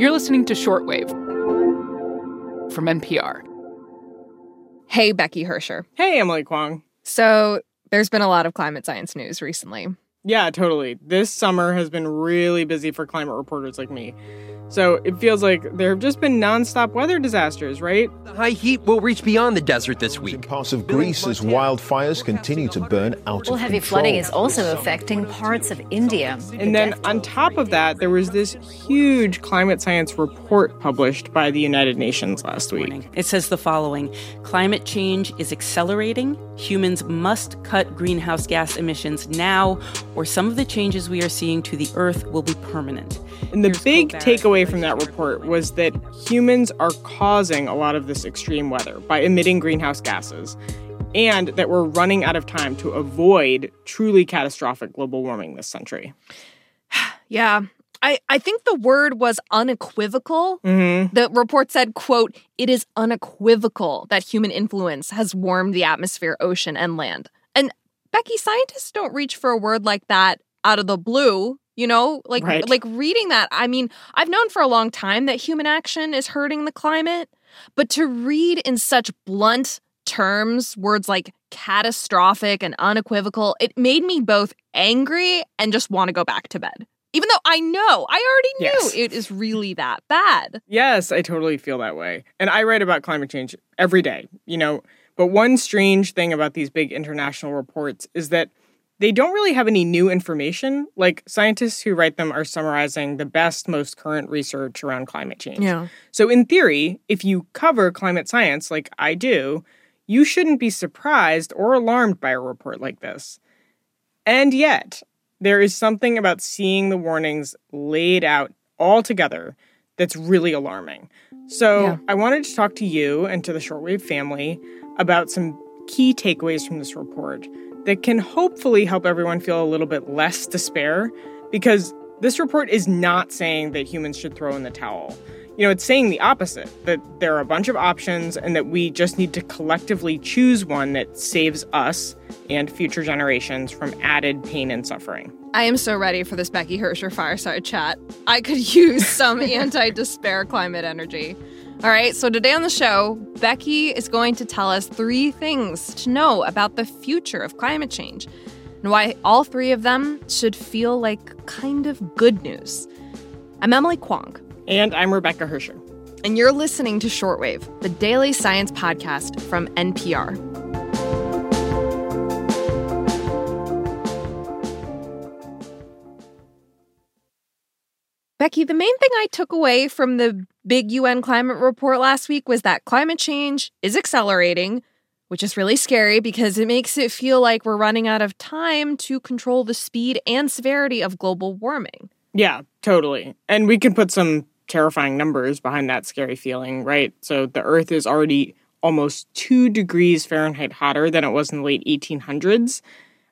You're listening to Shortwave from NPR. Hey, Becky Hersher. Hey, Emily Kwong. So, there's been a lot of climate science news recently. Yeah, totally. This summer has been really busy for climate reporters like me. So it feels like there have just been nonstop weather disasters, right? The high heat will reach beyond the desert this week. In parts of Greece as wildfires continue to burn out well, of heavy control. flooding is also affecting parts of India. And then on top of that, there was this huge climate science report published by the United Nations last week. It says the following Climate change is accelerating. Humans must cut greenhouse gas emissions now, or some of the changes we are seeing to the Earth will be permanent. And the Here's big Colbert. takeaway from that report was that humans are causing a lot of this extreme weather by emitting greenhouse gases, and that we're running out of time to avoid truly catastrophic global warming this century. Yeah. I, I think the word was unequivocal. Mm-hmm. The report said, quote, it is unequivocal that human influence has warmed the atmosphere, ocean, and land. Becky, scientists don't reach for a word like that out of the blue. You know, like Right. like reading that, I mean, I've known for a long time that human action is hurting the climate, but to read in such blunt terms words like catastrophic and unequivocal, it made me both angry and just want to go back to bed. Even though I know, I already knew Yes. it is really that bad. Yes, I totally feel that way. And I write about climate change every day, you know. But one strange thing about these big international reports is that they don't really have any new information. Like scientists who write them are summarizing the best, most current research around climate change. Yeah. So, in theory, if you cover climate science like I do, you shouldn't be surprised or alarmed by a report like this. And yet, there is something about seeing the warnings laid out all together that's really alarming. So, Yeah. I wanted to talk to you and to the Shortwave family about some key takeaways from this report that can hopefully help everyone feel a little bit less despair because this report is not saying that humans should throw in the towel. You know, it's saying the opposite that there are a bunch of options and that we just need to collectively choose one that saves us and future generations from added pain and suffering. I am so ready for this Becky Hersher fireside chat. I could use some anti despair climate energy. All right, so today on the show, Becky is going to tell us three things to know about the future of climate change and why all three of them should feel like kind of good news. I'm Emily Kwong, And I'm Rebecca Hersher. and you're listening to Shortwave, the daily science podcast from NPR. Becky, the main thing I took away from the big UN climate report last week was that climate change is accelerating, which is really scary because it makes it feel like we're running out of time to control the speed and severity of global warming. Yeah, totally. And we can put some terrifying numbers behind that scary feeling, right? So the Earth is already almost two degrees Fahrenheit hotter than it was in the late 1800s.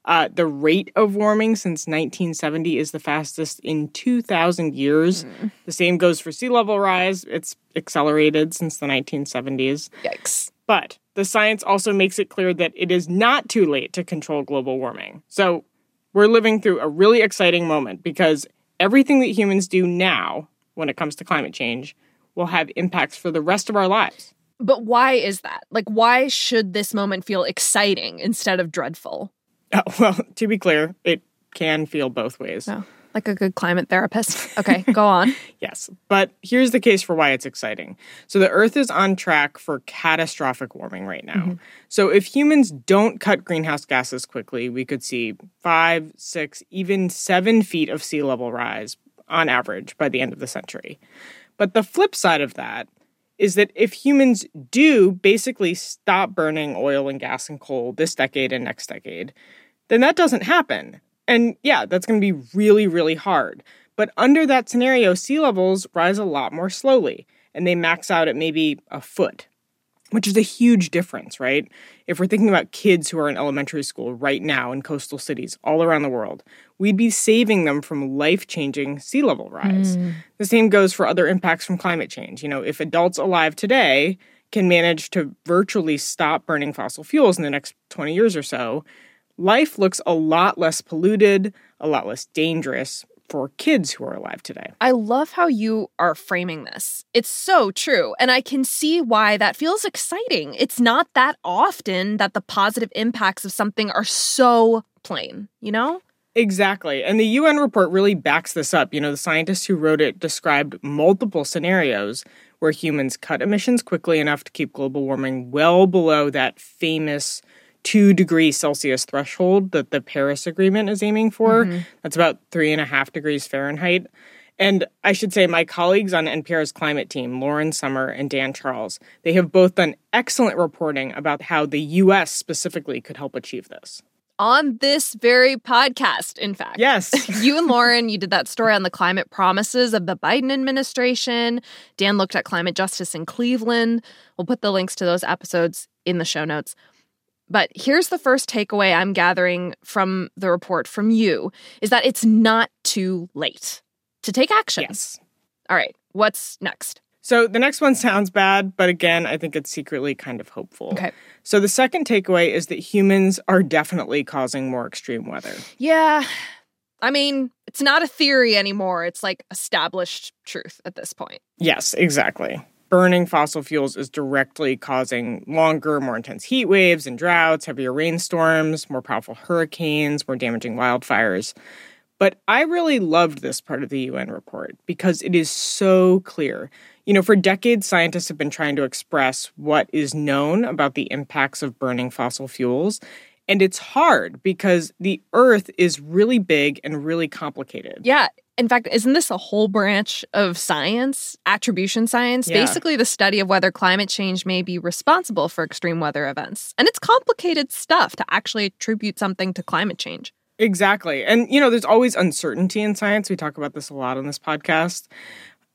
Uh, the rate of warming since 1970 is the fastest in 2,000 years. The same goes for sea level rise. It's accelerated since the 1970s. Yikes. But the science also makes it clear that it is not too late to control global warming. So we're living through a really exciting moment because everything that humans do now when it comes to climate change will have impacts for the rest of our lives. But why is that? Like, why should this moment feel exciting instead of dreadful? Oh, well, to be clear, it can feel both ways. Oh, like a good climate therapist. Okay, go on. Yes, but here's the case for why it's exciting. So the Earth is on track for catastrophic warming right now. Mm-hmm. So if humans don't cut greenhouse gases quickly, we could see five, six, even seven feet of sea level rise on average by the end of the century. But the flip side of that is that if humans do basically stop burning oil and gas and coal this decade and next decade, then that doesn't happen. And yeah, that's going to be really, really hard. But under that scenario, sea levels rise a lot more slowly and they max out at maybe a foot, which is a huge difference, right? If we're thinking about kids who are in elementary school right now in coastal cities all around the world, we'd be saving them from life changing sea level rise. Hmm. The same goes for other impacts from climate change. You know, if adults alive today can manage to virtually stop burning fossil fuels in the next 20 years or so, life looks a lot less polluted, a lot less dangerous for kids who are alive today. I love how you are framing this. It's so true. And I can see why that feels exciting. It's not that often that the positive impacts of something are so plain, you know? Exactly. And the UN report really backs this up. You know, the scientists who wrote it described multiple scenarios where humans cut emissions quickly enough to keep global warming well below that famous two degree Celsius threshold that the Paris Agreement is aiming for. Mm-hmm. That's about three and a half degrees Fahrenheit. And I should say, my colleagues on NPR's climate team, Lauren Sommer and Dan Charles, they have both done excellent reporting about how the US specifically could help achieve this on this very podcast, in fact. Yes. you and Lauren, you did that story on the climate promises of the Biden administration. Dan looked at climate justice in Cleveland. We'll put the links to those episodes in the show notes. But here's the first takeaway I'm gathering from the report from you is that it's not too late to take action. Yes. All right. What's next? So the next one sounds bad, but again, I think it's secretly kind of hopeful. Okay. So the second takeaway is that humans are definitely causing more extreme weather. Yeah. I mean, it's not a theory anymore. It's like established truth at this point. Yes, exactly. Burning fossil fuels is directly causing longer, more intense heat waves and droughts, heavier rainstorms, more powerful hurricanes, more damaging wildfires. But I really loved this part of the UN report because it is so clear. You know, for decades, scientists have been trying to express what is known about the impacts of burning fossil fuels. And it's hard because the earth is really big and really complicated. Yeah. In fact, isn't this a whole branch of science, attribution science? Yeah. Basically, the study of whether climate change may be responsible for extreme weather events. And it's complicated stuff to actually attribute something to climate change. Exactly. And, you know, there's always uncertainty in science. We talk about this a lot on this podcast.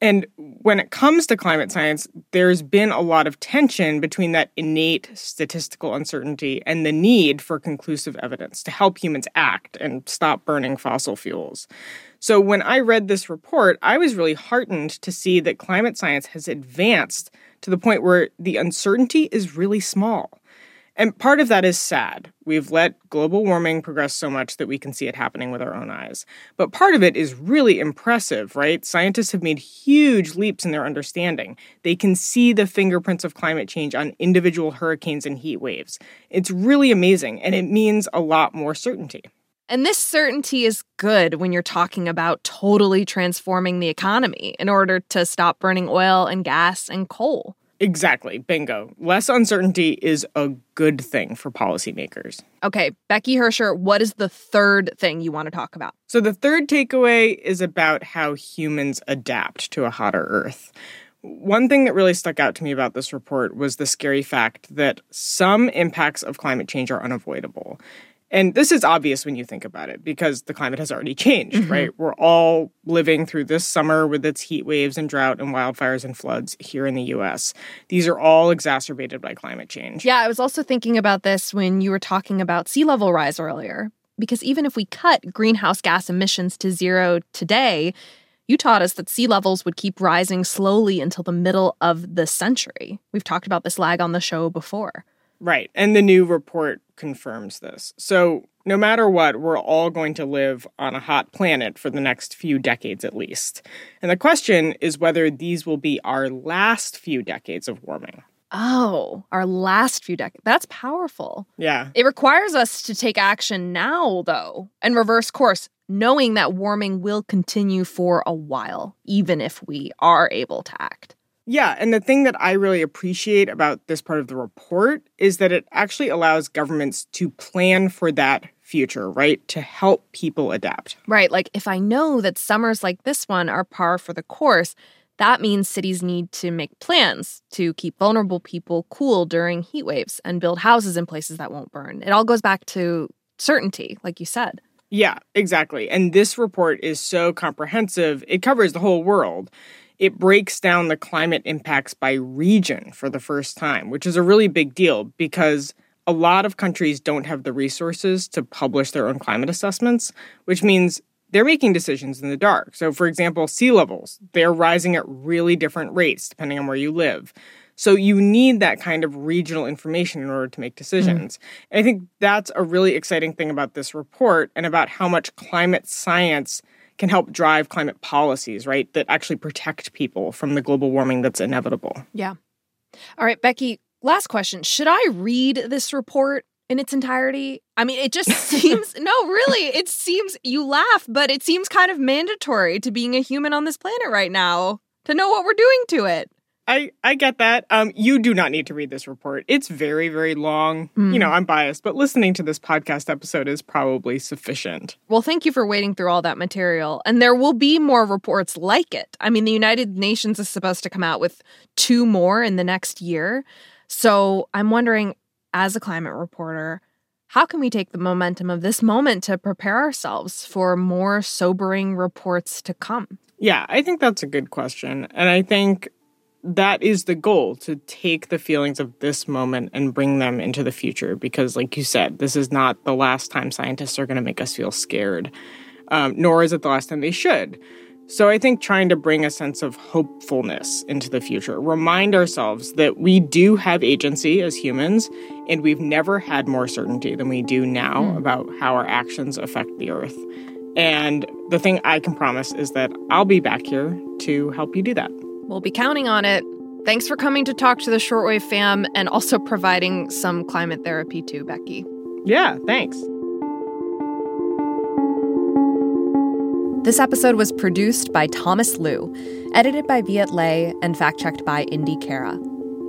And when it comes to climate science, there's been a lot of tension between that innate statistical uncertainty and the need for conclusive evidence to help humans act and stop burning fossil fuels. So when I read this report, I was really heartened to see that climate science has advanced to the point where the uncertainty is really small. And part of that is sad. We've let global warming progress so much that we can see it happening with our own eyes. But part of it is really impressive, right? Scientists have made huge leaps in their understanding. They can see the fingerprints of climate change on individual hurricanes and heat waves. It's really amazing, and it means a lot more certainty. And this certainty is good when you're talking about totally transforming the economy in order to stop burning oil and gas and coal. Exactly. Bingo. Less uncertainty is a good thing for policymakers. Okay, Becky Hersher, what is the third thing you want to talk about? So, the third takeaway is about how humans adapt to a hotter Earth. One thing that really stuck out to me about this report was the scary fact that some impacts of climate change are unavoidable. And this is obvious when you think about it because the climate has already changed, mm-hmm. right? We're all living through this summer with its heat waves and drought and wildfires and floods here in the US. These are all exacerbated by climate change. Yeah, I was also thinking about this when you were talking about sea level rise earlier. Because even if we cut greenhouse gas emissions to zero today, you taught us that sea levels would keep rising slowly until the middle of the century. We've talked about this lag on the show before. Right. And the new report confirms this. So, no matter what, we're all going to live on a hot planet for the next few decades at least. And the question is whether these will be our last few decades of warming. Oh, our last few decades. That's powerful. Yeah. It requires us to take action now, though, and reverse course, knowing that warming will continue for a while, even if we are able to act. Yeah, and the thing that I really appreciate about this part of the report is that it actually allows governments to plan for that future, right? To help people adapt. Right. Like if I know that summers like this one are par for the course, that means cities need to make plans to keep vulnerable people cool during heat waves and build houses in places that won't burn. It all goes back to certainty, like you said. Yeah, exactly. And this report is so comprehensive, it covers the whole world it breaks down the climate impacts by region for the first time, which is a really big deal because a lot of countries don't have the resources to publish their own climate assessments, which means they're making decisions in the dark. So, for example, sea levels, they're rising at really different rates depending on where you live. So, you need that kind of regional information in order to make decisions. Mm. And I think that's a really exciting thing about this report and about how much climate science can help drive climate policies, right, that actually protect people from the global warming that's inevitable. Yeah. All right, Becky, last question. Should I read this report in its entirety? I mean, it just seems, no, really, it seems, you laugh, but it seems kind of mandatory to being a human on this planet right now to know what we're doing to it. I, I get that. Um, you do not need to read this report. It's very, very long. Mm. You know, I'm biased, but listening to this podcast episode is probably sufficient. Well, thank you for wading through all that material. And there will be more reports like it. I mean, the United Nations is supposed to come out with two more in the next year. So I'm wondering, as a climate reporter, how can we take the momentum of this moment to prepare ourselves for more sobering reports to come? Yeah, I think that's a good question. And I think that is the goal to take the feelings of this moment and bring them into the future. Because like you said this is not the last time scientists are going to make us feel scared um, nor is it the last time they should. So i think trying to bring a sense of hopefulness into the future remind ourselves that we do have agency as humans and we've never had more certainty than we do now mm. about how our actions affect the earth. And the thing i can promise is that i'll be back here to help you do that We'll be counting on it. Thanks for coming to talk to the Shortwave fam and also providing some climate therapy too, Becky. Yeah, thanks. This episode was produced by Thomas Lu, edited by Viet Le, and fact checked by Indi Khera.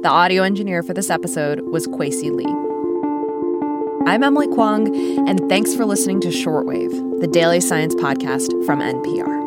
The audio engineer for this episode was Kwesi Lee. I'm Emily Kwong, and thanks for listening to Shortwave, the daily science podcast from NPR.